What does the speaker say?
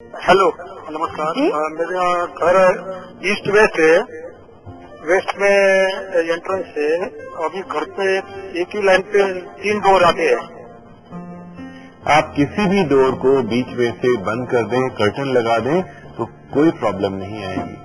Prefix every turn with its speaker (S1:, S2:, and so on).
S1: Hello नमस्कार।
S2: मेरे
S1: यहाँ मेरा घर ईस्ट वेस्ट है। वेस्ट में एंट्रेंस है। अभी घर पे एक ही लाइन पे तीन डोर आते हैं।
S3: आप किसी भी डोर को बीच में से बंद कर दें कर्टन लगा दें तो कोई प्रॉब्लम नहीं आएगी।